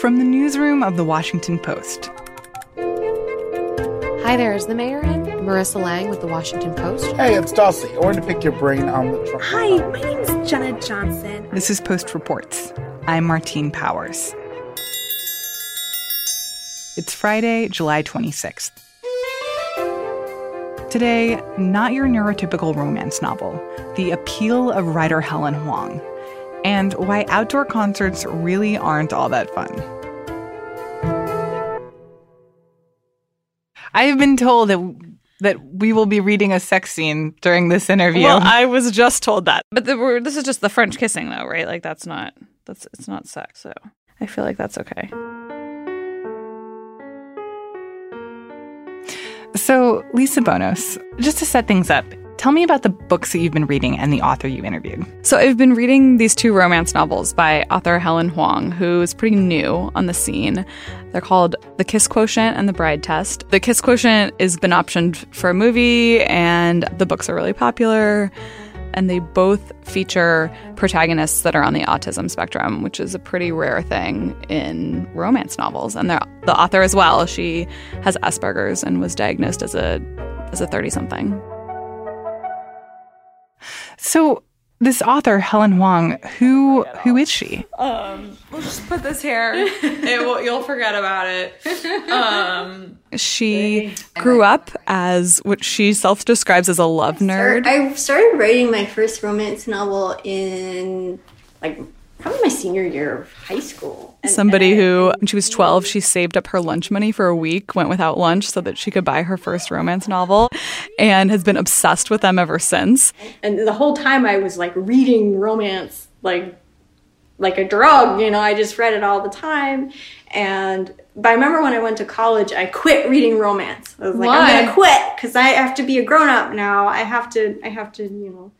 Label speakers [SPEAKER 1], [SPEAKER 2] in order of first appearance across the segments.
[SPEAKER 1] From the newsroom of the Washington Post.
[SPEAKER 2] Hi there, is the mayor in? Marissa Lang with the Washington Post.
[SPEAKER 3] Hey, it's Dulcie. I wanted to pick your brain on the Trump.
[SPEAKER 4] Hi, my name is Jenna Johnson.
[SPEAKER 1] This is Post Reports. I'm Martine Powers. It's Friday, July 26th. Today, not your neurotypical romance novel, The Appeal of writer Helen Hoang, and why outdoor concerts really aren't all that fun. I have been told that that we will be reading a sex scene during this interview.
[SPEAKER 5] Well, I was just told that, but the, we're, this is just the French kissing, though, right? Like that's not that's it's not sex, so I feel like that's okay.
[SPEAKER 1] So, Lisa Bonos, just to set things up, tell me about the books that you've been reading and the author you interviewed.
[SPEAKER 5] So, I've been reading these two romance novels by author Helen Hoang, who is pretty new on the scene. They're called The Kiss Quotient and The Bride Test. The Kiss Quotient has been optioned for a movie, and the books are really popular and they both feature protagonists that are on the autism spectrum, which is a pretty rare thing in romance novels. And the author as well, she has Asperger's and was diagnosed as a as a 30 something.
[SPEAKER 1] So this author Helen Hoang, who who is she?
[SPEAKER 5] Um, we'll just put this here. it will, you'll forget about it. Um, she grew up as what she self describes as a love nerd.
[SPEAKER 6] I started writing my first romance novel in like probably my senior year of high school.
[SPEAKER 5] And, Somebody and I, who, when she was 12, she saved up her lunch money for a week, went without lunch so that she could buy her first romance novel, and has been obsessed with them ever since.
[SPEAKER 6] And the whole time I was like reading romance like like a drug, you know, I just read it all the time. And but I remember when I went to college, I quit reading romance. I was like, Why? I'm gonna quit because I have to be a grown up now. I have to, I have to, you know,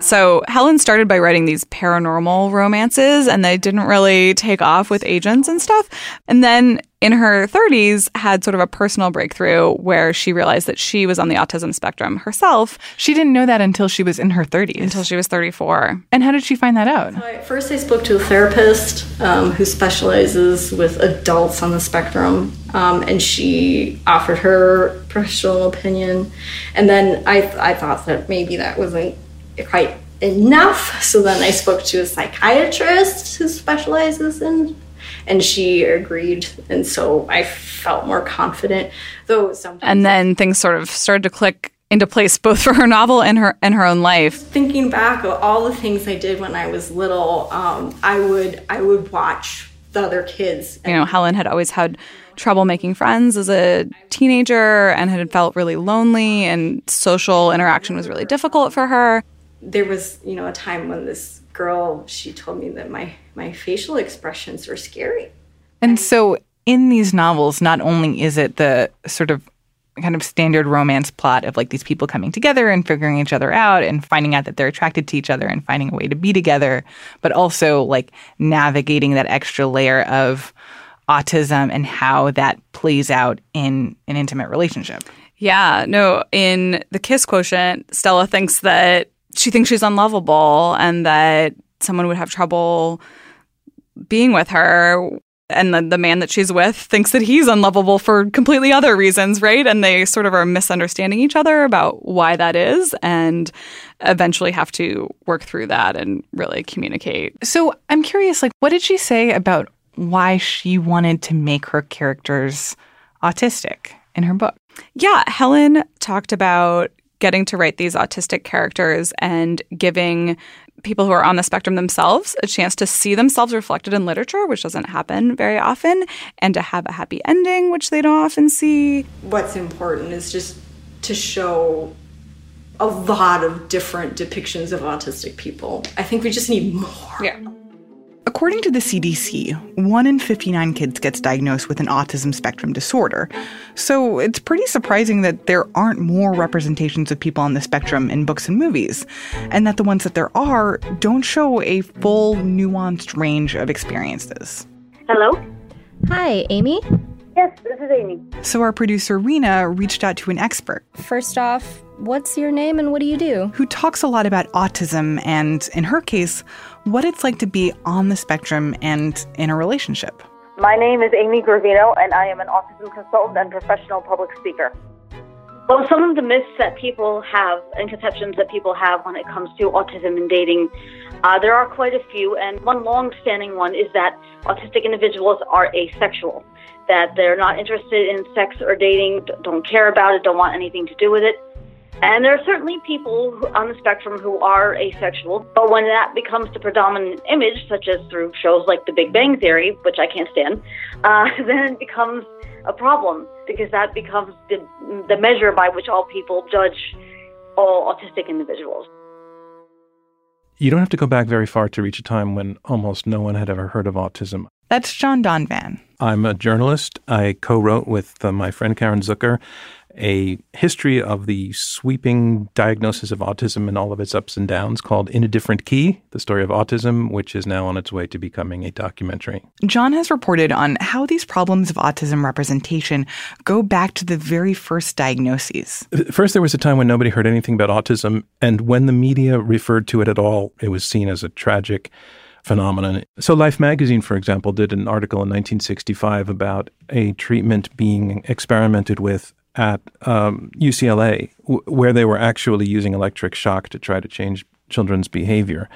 [SPEAKER 5] so Helen started by writing these paranormal romances and they didn't really take off with agents and stuff. And then in her 30s had sort of a personal breakthrough where she realized that she was on the autism spectrum herself.
[SPEAKER 1] She didn't know that until she was in her 30s.
[SPEAKER 5] Until she was 34.
[SPEAKER 1] And how did she find that out?
[SPEAKER 6] So I, first I spoke to a therapist um, who specializes with adults on the spectrum. Um, and she offered her professional opinion. And then I, I thought that maybe that wasn't quite enough. So then I spoke to a psychiatrist who specializes in and she agreed and so I felt more confident though sometimes
[SPEAKER 5] And then things sort of started to click into place both for her novel and her and her own life.
[SPEAKER 6] Thinking back of all the things I did when I was little, um, I would I would watch the other kids.
[SPEAKER 5] You know, Helen had always had trouble making friends as a teenager and had felt really lonely and social interaction was really difficult for her
[SPEAKER 6] there was you know a time when this girl she told me that my my facial expressions were scary.
[SPEAKER 1] And so in these novels not only is it the sort of kind of standard romance plot of like these people coming together and figuring each other out and finding out that they're attracted to each other and finding a way to be together but also like navigating that extra layer of autism and how that plays out in an intimate relationship.
[SPEAKER 5] Yeah no in the kiss quotient stella thinks that she thinks she's unlovable and that someone would have trouble being with her and the, the man that she's with thinks that he's unlovable for completely other reasons, right? And they sort of are misunderstanding each other about why that is and eventually have to work through that and really communicate.
[SPEAKER 1] So I'm curious, like, what did she say about why she wanted to make her characters autistic in her book?
[SPEAKER 5] Yeah, Helen talked about getting to write these autistic characters and giving people who are on the spectrum themselves a chance to see themselves reflected in literature, which doesn't happen very often, and to have a happy ending, which they don't often see.
[SPEAKER 6] What's important is just to show a lot of different depictions of autistic people. I think we just need more.
[SPEAKER 5] Yeah.
[SPEAKER 1] According to the CDC, 1 in 59 kids gets diagnosed with an autism spectrum disorder. So it's pretty surprising that there aren't more representations of people on the spectrum in books and movies, and that the ones that there are don't show a full, nuanced range of experiences.
[SPEAKER 7] Hello?
[SPEAKER 8] Hi, Amy?
[SPEAKER 7] Yes, this is Amy.
[SPEAKER 1] So our producer, Rena, reached out to an expert.
[SPEAKER 8] First off, what's your name and what do you do?
[SPEAKER 1] Who talks a lot about autism and, in her case, what it's like to be on the spectrum and in a relationship.
[SPEAKER 7] My name is Amy Gravino, and I am an autism consultant and professional public speaker. Well, some of the myths that people have and conceptions that people have when it comes to autism and dating, uh, there are quite a few, and one long-standing one is that autistic individuals are asexual, that they're not interested in sex or dating, don't care about it, don't want anything to do with it. And there are certainly people on the spectrum who are asexual, but when that becomes the predominant image, such as through shows like The Big Bang Theory, which I can't stand, uh, then it becomes a problem because that becomes the, the measure by which all people judge all autistic individuals.
[SPEAKER 9] You don't have to go back very far to reach a time when almost no one had ever heard of autism.
[SPEAKER 1] That's John Donvan.
[SPEAKER 9] I'm a journalist. I co wrote with uh, my friend Karen Zucker a history of the sweeping diagnosis of autism and all of its ups and downs called In a Different Key The Story of Autism, which is now on its way to becoming a documentary.
[SPEAKER 1] John has reported on how these problems of autism representation go back to the very first diagnoses.
[SPEAKER 9] First, there was a time when nobody heard anything about autism, and when the media referred to it at all, it was seen as a tragic phenomenon. So, Life magazine, for example, did an article in 1965 about a treatment being experimented with at um, UCLA, w- where they were actually using electric shock to try to change children's behavior.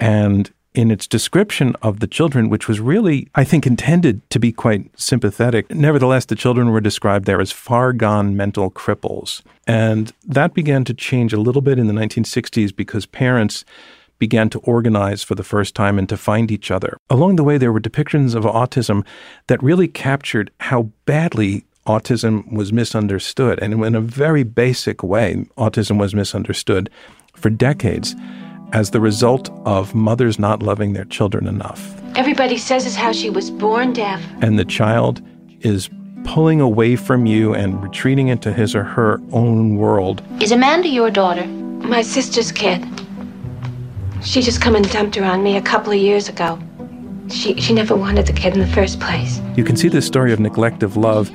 [SPEAKER 9] And in its description of the children, which was really, I think, intended to be quite sympathetic. Nevertheless, the children were described there as far gone mental cripples. And that began to change a little bit in the 1960s because parents began to organize for the first time and to find each other. Along the way, there were depictions of autism that really captured how badly autism was misunderstood. And in a very basic way, autism was misunderstood for decades as the result of mothers not loving their children enough.
[SPEAKER 10] Everybody says it's how she was born deaf.
[SPEAKER 9] And the child is pulling away from you and retreating into his or her own world.
[SPEAKER 10] Is Amanda your daughter? My sister's kid. She just come and dumped her on me a couple of years ago. She, she never wanted the kid in the first place.
[SPEAKER 9] You can see the story of neglect of love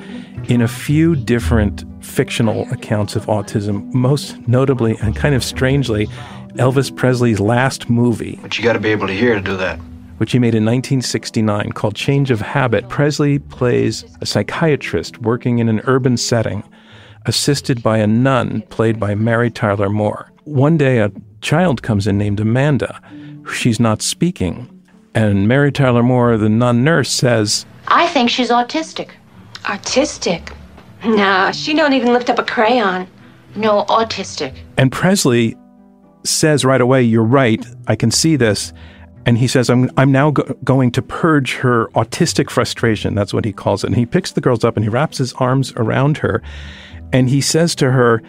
[SPEAKER 9] in a few different fictional accounts of autism, most notably and kind of strangely, Elvis Presley's last movie.
[SPEAKER 11] But you got to be able to hear to do that.
[SPEAKER 9] Which he made in 1969 called Change of Habit. Presley plays a psychiatrist working in an urban setting, assisted by a nun played by Mary Tyler Moore. One day, a child comes in named Amanda. She's not speaking. And Mary Tyler Moore, the nun nurse, says,
[SPEAKER 10] I think she's autistic. Artistic? Nah, she don't even lift up a crayon. No, autistic.
[SPEAKER 9] And Presley says right away, You're right, I can see this. And he says, I'm, I'm now go- going to purge her autistic frustration. That's what he calls it. And he picks the girls up and he wraps his arms around her. And he says to her,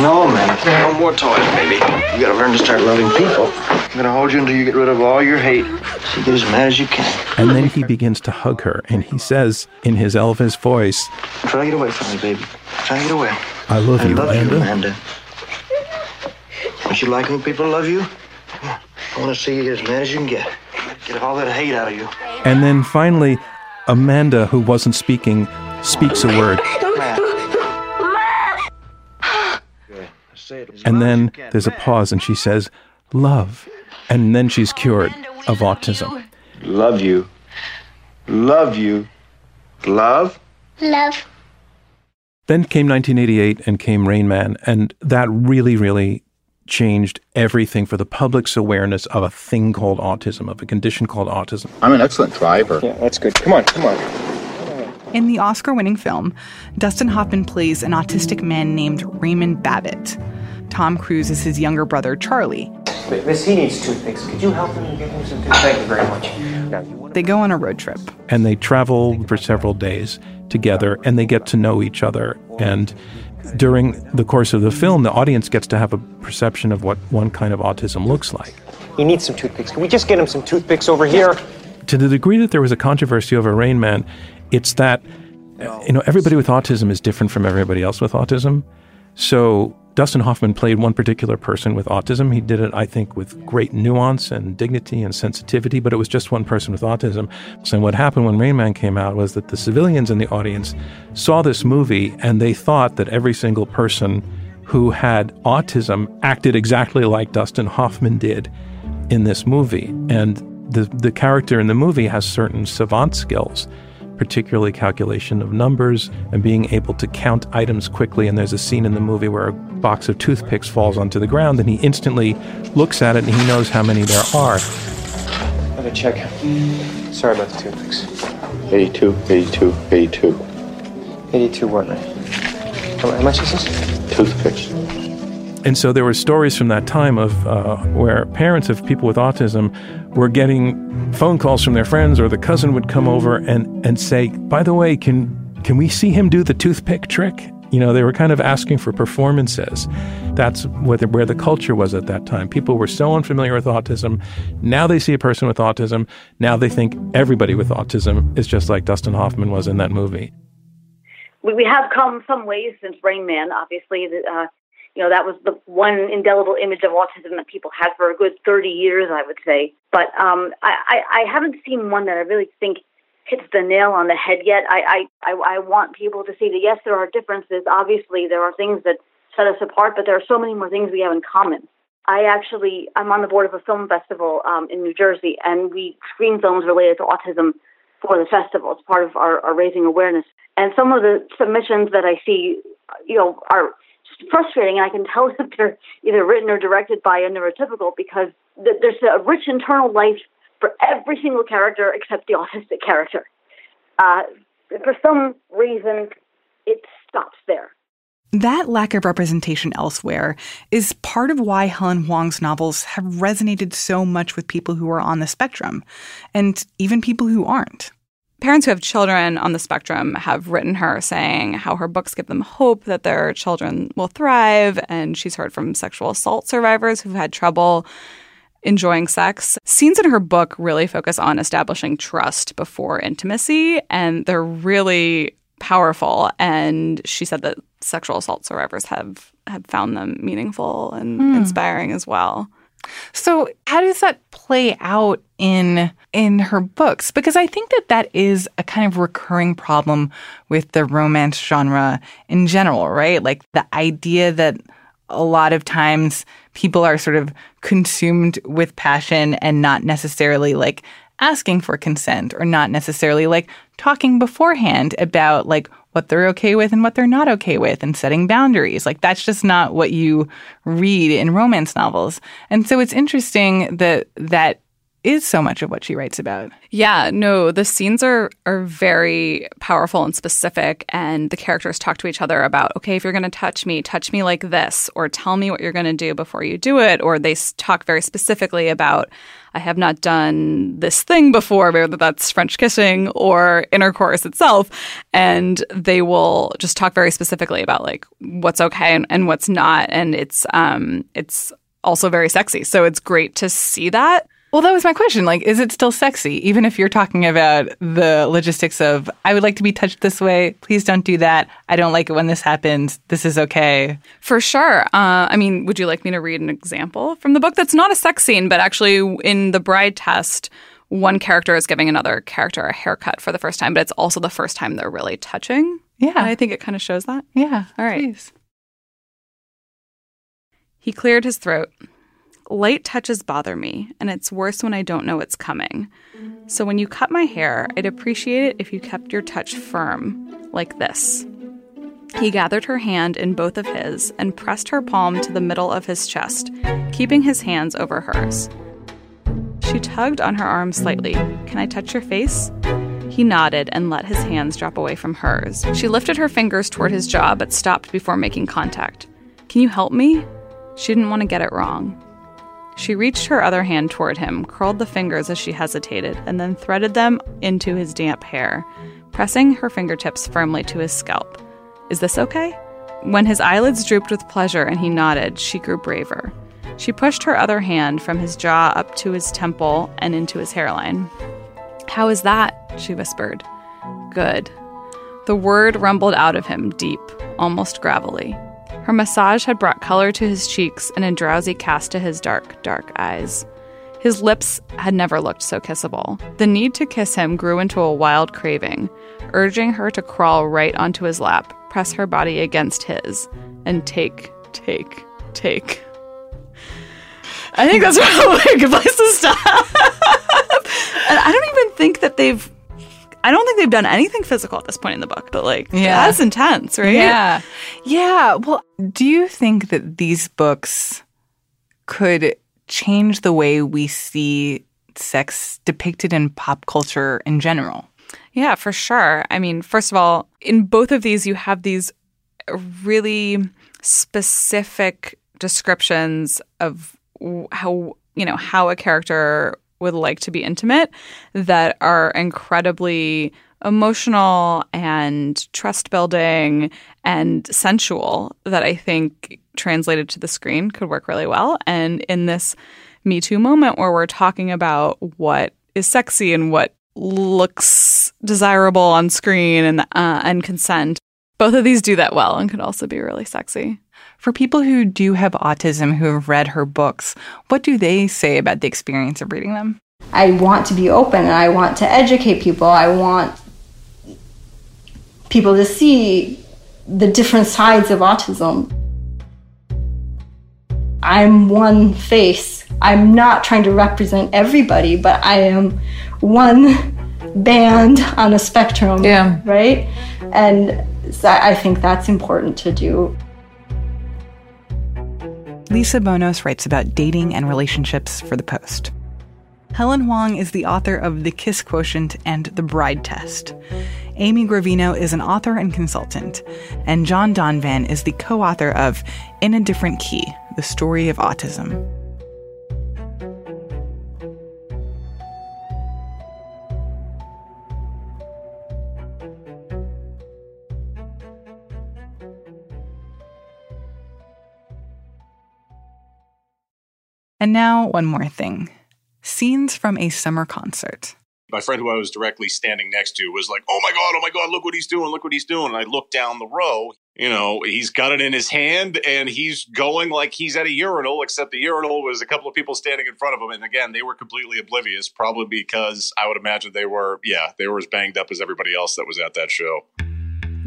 [SPEAKER 11] No, man, no more toys, baby. You gotta learn to start loving people. I'm gonna hold you until you get rid of all your hate. So you get as mad as you can.
[SPEAKER 9] And then he begins to hug her. And he says in his Elvis voice,
[SPEAKER 11] Try to get away from me, baby. Try to get away.
[SPEAKER 9] I love
[SPEAKER 11] I
[SPEAKER 9] you,
[SPEAKER 11] love
[SPEAKER 9] Amanda.
[SPEAKER 11] you, Amanda. Don't you like when people love you? I want to see you get as mad as you can get. Get all that hate out of you.
[SPEAKER 9] And then finally, Amanda, who wasn't speaking, speaks a word. And then there's a pause, and she says, Love. And then she's cured of autism.
[SPEAKER 11] Love you. Love you. Love?
[SPEAKER 10] Love.
[SPEAKER 9] Then came 1988 and came Rain Man, and that really, really changed everything for the public's awareness of a thing called autism, of a condition called autism.
[SPEAKER 3] I'm an excellent driver.
[SPEAKER 11] Yeah, that's good. Come on, come on.
[SPEAKER 1] In the Oscar winning film, Dustin Hoffman plays an autistic man named Raymond Babbitt. Tom Cruise is his younger brother, Charlie.
[SPEAKER 12] Miss, he needs toothpicks. Could you help him get him some toothpicks? Thank you very much. Now,
[SPEAKER 1] They go on a road trip.
[SPEAKER 9] And they travel for several days together and they get to know each other. And during the course of the film, the audience gets to have a perception of what one kind of autism looks like.
[SPEAKER 12] He needs some toothpicks. Can we just get him some toothpicks over here?
[SPEAKER 9] To the degree that there was a controversy over Rain Man, it's that you know everybody with autism is different from everybody else with autism. So Dustin Hoffman played one particular person with autism. He did it, I think, with great nuance and dignity and sensitivity, but it was just one person with autism. So what happened when Rain Man came out was that the civilians in the audience saw this movie and they thought that every single person who had autism acted exactly like Dustin Hoffman did in this movie. And the the character in the movie has certain savant skills particularly calculation of numbers and being able to count items quickly. And there's a scene in the movie where a box of toothpicks falls onto the ground and he instantly looks at it and he knows how many there are.
[SPEAKER 12] Let me check. Sorry about the toothpicks.
[SPEAKER 13] 82, 82, 82.
[SPEAKER 12] 82 what? How, how much is this?
[SPEAKER 13] Toothpicks.
[SPEAKER 9] And so there were stories from that time of uh, where parents of people with autism were getting phone calls from their friends, or the cousin would come over and, and say, "By the way, can can we see him do the toothpick trick?" You know, they were kind of asking for performances. That's where the, where the culture was at that time. People were so unfamiliar with autism. Now they see a person with autism. Now they think everybody with autism is just like Dustin Hoffman was in that movie.
[SPEAKER 7] We, we have come some ways since Rain Man, obviously. Uh, you know, that was the one indelible image of autism that people had for a good 30 years, I would say. But um, I, I, I haven't seen one that I really think hits the nail on the head yet. I, I, I, want people to see that, yes, there are differences. Obviously, there are things that set us apart, but there are so many more things we have in common. I actually, I'm on the board of a film festival um, in New Jersey, and we screen films related to autism for the festival. It's part of our, our raising awareness. And some of the submissions that I see, you know, are frustrating, and I can tell that they're either written or directed by a neurotypical because th- there's a rich internal life for every single character except the autistic character. Uh, for some reason, it stops there.
[SPEAKER 1] That lack of representation elsewhere is part of why Helen Hoang's novels have resonated so much with people who are on the spectrum, and even people who aren't.
[SPEAKER 5] Parents who have children on the spectrum have written her saying how her books give them hope that their children will thrive. And she's heard from sexual assault survivors who've had trouble enjoying sex. Scenes in her book really focus on establishing trust before intimacy, and they're really powerful. And she said that sexual assault survivors have, have found them meaningful and
[SPEAKER 1] Hmm.
[SPEAKER 5] inspiring as well.
[SPEAKER 1] So, how does that play out in in her books? Because I think that that is a kind of recurring problem with the romance genre in general, right? Like the idea that a lot of times people are sort of consumed with passion and not necessarily like asking for consent or not necessarily like talking beforehand about like what they're okay with and what they're not okay with and setting boundaries. Like that's just not what you read in romance novels. And so it's interesting that that is so much of what she writes about.
[SPEAKER 5] Yeah, no, the scenes are are very powerful and specific and the characters talk to each other about, okay, if you're going to touch me, touch me like this or tell me what you're going to do before you do it or they talk very specifically about I have not done this thing before, whether that's French kissing or intercourse itself. And they will just talk very specifically about like what's okay and, and what's not. And it's um it's also very sexy. So it's great to see that.
[SPEAKER 1] Well, that was my question. Like, is it still sexy? Even if you're talking about the logistics of, I would like to be touched this way. Please don't do that. I don't like it when this happens. This is okay.
[SPEAKER 5] For sure. Uh, I mean, would you like me to read an example from the book? That's not a sex scene, but actually, in the bride test, one character is giving another character a haircut for the first time, but it's also the first time they're really touching.
[SPEAKER 1] Yeah.
[SPEAKER 5] And I think it kind of shows that.
[SPEAKER 1] Yeah.
[SPEAKER 5] All right.
[SPEAKER 1] Please.
[SPEAKER 5] He cleared his throat. Light touches bother me, and it's worse when I don't know it's coming. So when you cut my hair, I'd appreciate it if you kept your touch firm, like this. He gathered her hand in both of his and pressed her palm to the middle of his chest, keeping his hands over hers. She tugged on her arm slightly. Can I touch your face? He nodded and let his hands drop away from hers. She lifted her fingers toward his jaw but stopped before making contact. Can you help me? She didn't want to get it wrong. She reached her other hand toward him, curled the fingers as she hesitated, and then threaded them into his damp hair, pressing her fingertips firmly to his scalp. Is this okay? When his eyelids drooped with pleasure and he nodded, she grew braver. She pushed her other hand from his jaw up to his temple and into his hairline. How is that? she whispered. Good. The word rumbled out of him, deep, almost gravelly. Her massage had brought color to his cheeks and a drowsy cast to his dark, dark eyes. His lips had never looked so kissable. The need to kiss him grew into a wild craving, urging her to crawl right onto his lap, press her body against his, and take, take, take. I think that's probably a good place to stop. And I don't even think that they've. I don't think they've done anything physical at this point in the book, but like,
[SPEAKER 1] Yeah.
[SPEAKER 5] that's intense, right?
[SPEAKER 1] Yeah. Yeah. Well, do you think that these books could change the way we see sex depicted in pop culture in general?
[SPEAKER 5] Yeah, for sure. I mean, first of all, in both of these, you have these really specific descriptions of how, you know, how a character would like to be intimate that are incredibly emotional and trust building and sensual that I think translated to the screen could work really well. And in this Me Too moment where we're talking about what is sexy and what looks desirable on screen and uh, and consent. Both of these do that well and could also be really sexy.
[SPEAKER 1] For people who do have autism who have read her books, what do they say about the experience of reading them?
[SPEAKER 14] I want to be open and I want to educate people. I want people to see the different sides of autism. I'm one face. I'm not trying to represent everybody, but I am one band on a spectrum.
[SPEAKER 1] Yeah.
[SPEAKER 14] Right? And so I think that's important to do.
[SPEAKER 1] Lisa Bonos writes about dating and relationships for The Post. Helen Hoang is the author of The Kiss Quotient and The Bride Test. Amy Gravino is an author and consultant, and John Donvan is the co author of In a Different Key The Story of Autism. And now, one more thing scenes from a summer concert.
[SPEAKER 15] My friend who I was directly standing next to was like, "Oh my god, oh my god, look what he's doing, look what he's doing." And I looked down the row, you know, he's got it in his hand and he's going like he's at a urinal, except the urinal was a couple of people standing in front of him and again, they were completely oblivious, probably because I would imagine they were yeah, they were as banged up as everybody else that was at that show.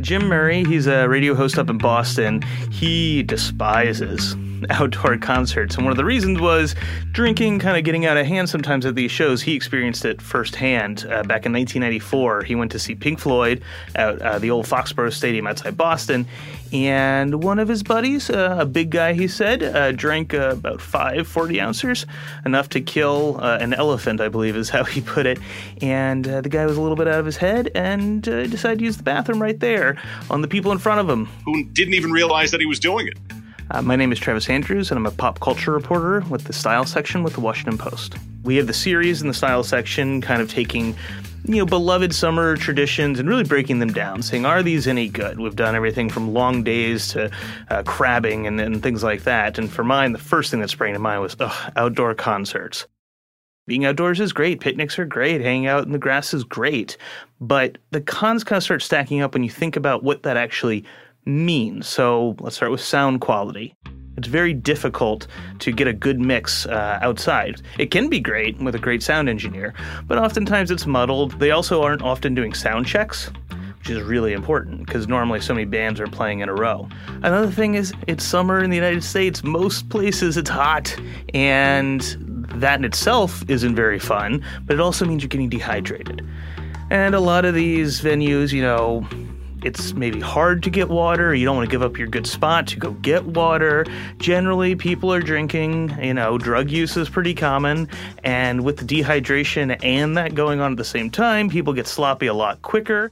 [SPEAKER 16] Jim Murray, he's a radio host up in Boston. He despises outdoor concerts. And one of the reasons was drinking kind of getting out of hand sometimes at these shows. He experienced it firsthand. Uh, back in 1994, he went to see Pink Floyd at uh, the old Foxboro Stadium outside Boston. And one of his buddies, uh, a big guy, he said, uh, drank uh, about five 40 ounces, enough to kill uh, an elephant, I believe is how he put it. And uh, the guy was a little bit out of his head and uh, decided to use the bathroom right there on the people in front of him.
[SPEAKER 15] Who didn't even realize that he was doing it.
[SPEAKER 16] Uh, my name is Travis Andrews, and I'm a pop culture reporter with the Style section with the Washington Post. We have the series in the Style section, kind of taking you know beloved summer traditions and really breaking them down, saying are these any good? We've done everything from long days to uh, crabbing and, and things like that. And for mine, the first thing that sprang to mind was ugh, outdoor concerts. Being outdoors is great. Picnics are great. Hanging out in the grass is great. But the cons kind of start stacking up when you think about what that actually means. So let's start with sound quality. It's very difficult to get a good mix uh, outside. It can be great with a great sound engineer, but oftentimes it's muddled. They also aren't often doing sound checks, which is really important because normally so many bands are playing in a row. Another thing is it's summer in the United States. Most places it's hot, and that in itself isn't very fun, but it also means you're getting dehydrated. And a lot of these venues, you know, it's maybe hard to get water. You don't want to give up your good spot to go get water. Generally, people are drinking. You know, drug use is pretty common. And with the dehydration and that going on at the same time, people get sloppy a lot quicker.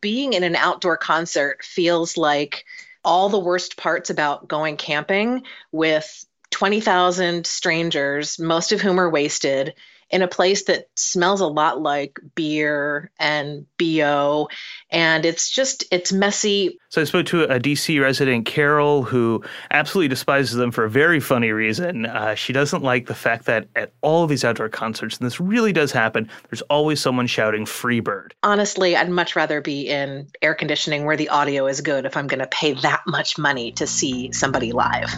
[SPEAKER 17] Being in an outdoor concert feels like all the worst parts about going camping with 20,000 strangers, most of whom are wasted, in a place that smells a lot like beer and BO. And it's just, it's messy.
[SPEAKER 16] So I spoke to a DC resident, Carol, who absolutely despises them for a very funny reason. Uh, she doesn't like the fact that at all of these outdoor concerts, and this really does happen, there's always someone shouting Freebird.
[SPEAKER 17] Honestly, I'd much rather be in air conditioning where the audio is good if I'm going to pay that much money to see somebody live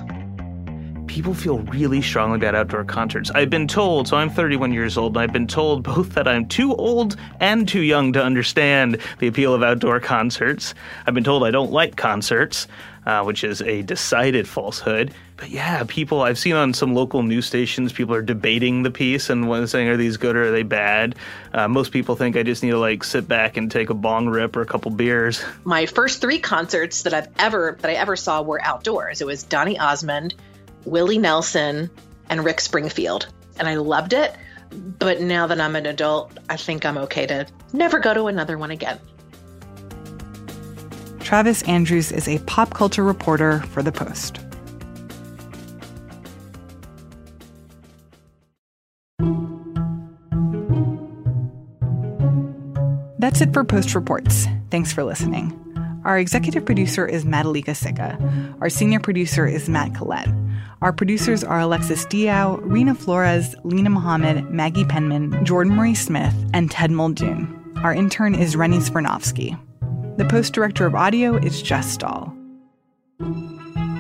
[SPEAKER 16] people feel really strongly about outdoor concerts. I've been told, so I'm 31 years old, and I've been told both that I'm too old and too young to understand the appeal of outdoor concerts. I've been told I don't like concerts. uh, which is a decided falsehood. But yeah, people I've seen on some local news stations, people are debating the piece and one saying, "Are these good or are they bad?" Uh, most people think I just need to like sit back and take a bong rip or a couple beers.
[SPEAKER 17] My first three concerts that I've ever that I ever saw were outdoors. It was Donny Osmond, Willie Nelson, and Rick Springfield, and I loved it. But now that I'm an adult, I think I'm okay to never go to another one again.
[SPEAKER 1] Travis Andrews is a pop culture reporter for The Post. That's it for Post Reports. Thanks for listening. Our executive producer is Madhulika Sikka. Our senior producer is Matt Collette. Our producers are Alexis Diao, Rena Flores, Linah Mohammad, Maggie Penman, Jordan Marie Smith, and Ted Muldoon. Our intern is Rennie Smirnovsky. The post director of audio is Jess Stahl.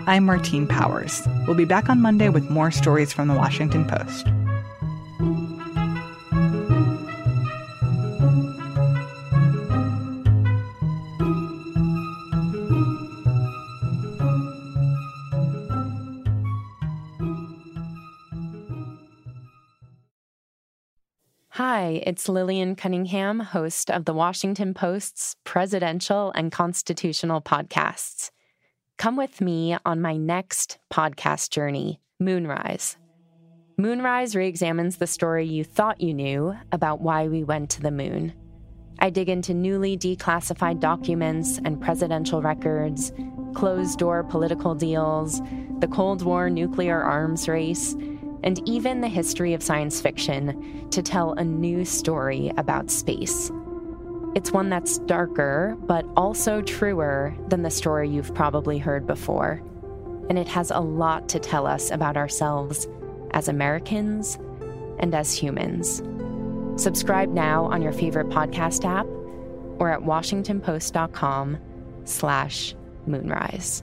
[SPEAKER 1] I'm Martine Powers. We'll be back on Monday with more stories from the Washington Post.
[SPEAKER 18] Hi, it's Lillian Cunningham, host of the Washington Post's presidential and constitutional podcasts. Come with me on my next podcast journey, Moonrise. Moonrise re examines the story you thought you knew about why we went to the moon. I dig into newly declassified documents and presidential records, closed door political deals, the Cold War nuclear arms race and even the history of science fiction to tell a new story about space. It's one that's darker, but also truer than the story you've probably heard before. And it has a lot to tell us about ourselves as Americans and as humans. Subscribe now on your favorite podcast app or at washingtonpost.com slash moonrise.